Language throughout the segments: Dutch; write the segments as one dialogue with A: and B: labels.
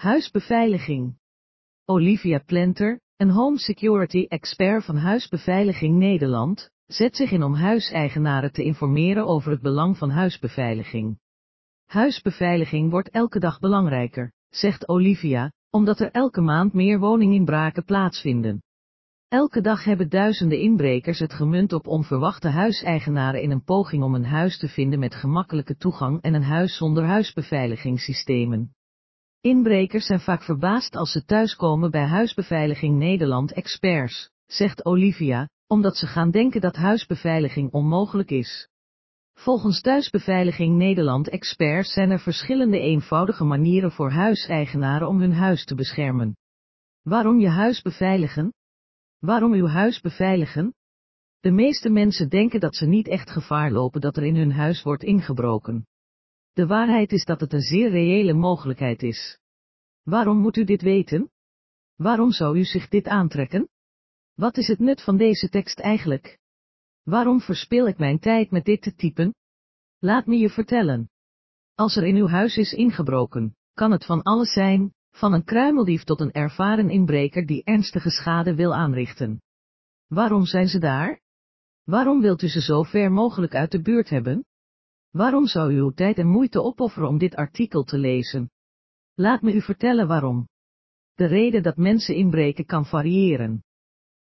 A: Huisbeveiliging. Olivia Plenter, een home security expert van Huisbeveiliging Nederland, zet zich in om huiseigenaren te informeren over het belang van huisbeveiliging. Huisbeveiliging wordt elke dag belangrijker, zegt Olivia, omdat er elke maand meer woninginbraken plaatsvinden. Elke dag hebben duizenden inbrekers het gemunt op onverwachte huiseigenaren in een poging om een huis te vinden met gemakkelijke toegang en een huis zonder huisbeveiligingssystemen. Inbrekers zijn vaak verbaasd als ze thuiskomen bij Huisbeveiliging Nederland experts, zegt Olivia, omdat ze gaan denken dat huisbeveiliging onmogelijk is. Volgens Thuisbeveiliging Nederland experts zijn er verschillende eenvoudige manieren voor huiseigenaren om hun huis te beschermen. Waarom je huis beveiligen? Waarom uw huis beveiligen? De meeste mensen denken dat ze niet echt gevaar lopen dat er in hun huis wordt ingebroken. De waarheid is dat het een zeer reële mogelijkheid is. Waarom moet u dit weten? Waarom zou u zich dit aantrekken? Wat is het nut van deze tekst eigenlijk? Waarom verspil ik mijn tijd met dit te typen? Laat me je vertellen. Als er in uw huis is ingebroken, kan het van alles zijn, van een kruimeldief tot een ervaren inbreker die ernstige schade wil aanrichten. Waarom zijn ze daar? Waarom wilt u ze zo ver mogelijk uit de buurt hebben? Waarom zou u uw tijd en moeite opofferen om dit artikel te lezen? Laat me u vertellen waarom. De reden dat mensen inbreken kan variëren.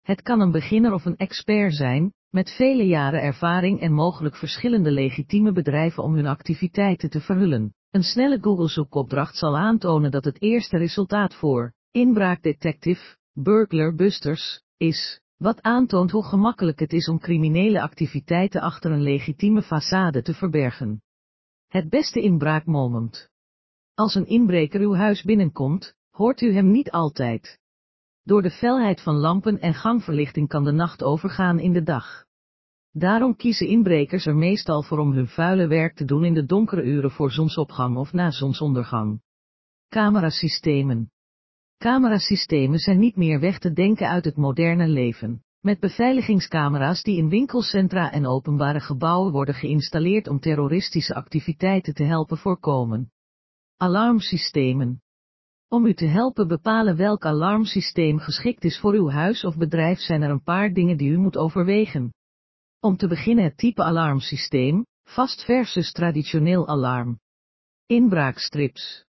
A: Het kan een beginner of een expert zijn, met vele jaren ervaring en mogelijk verschillende legitieme bedrijven om hun activiteiten te verhullen. Een snelle Google-zoekopdracht zal aantonen dat het eerste resultaat voor inbraakdetective, burglar busters, is, wat aantoont hoe gemakkelijk het is om criminele activiteiten achter een legitieme façade te verbergen. Het beste inbraakmoment. Als een inbreker uw huis binnenkomt, hoort u hem niet altijd. Door de felheid van lampen en gangverlichting kan de nacht overgaan in de dag. Daarom kiezen inbrekers er meestal voor om hun vuile werk te doen in de donkere uren voor zonsopgang of na zonsondergang. Camerasystemen. Camerasystemen zijn niet meer weg te denken uit het moderne leven, met beveiligingscamera's die in winkelcentra en openbare gebouwen worden geïnstalleerd om terroristische activiteiten te helpen voorkomen. Alarmsystemen. Om u te helpen bepalen welk alarmsysteem geschikt is voor uw huis of bedrijf zijn er een paar dingen die u moet overwegen. Om te beginnen het type alarmsysteem, vast versus traditioneel alarm. Inbraakstrips.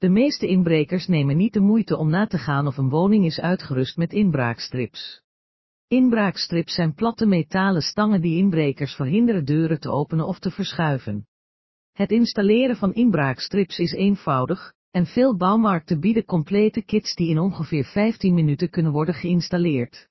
A: De meeste inbrekers nemen niet de moeite om na te gaan of een woning is uitgerust met inbraakstrips. Inbraakstrips zijn platte metalen stangen die inbrekers verhinderen deuren te openen of te verschuiven. Het installeren van inbraakstrips is eenvoudig, en veel bouwmarkten bieden complete kits die in ongeveer 15 minuten kunnen worden geïnstalleerd.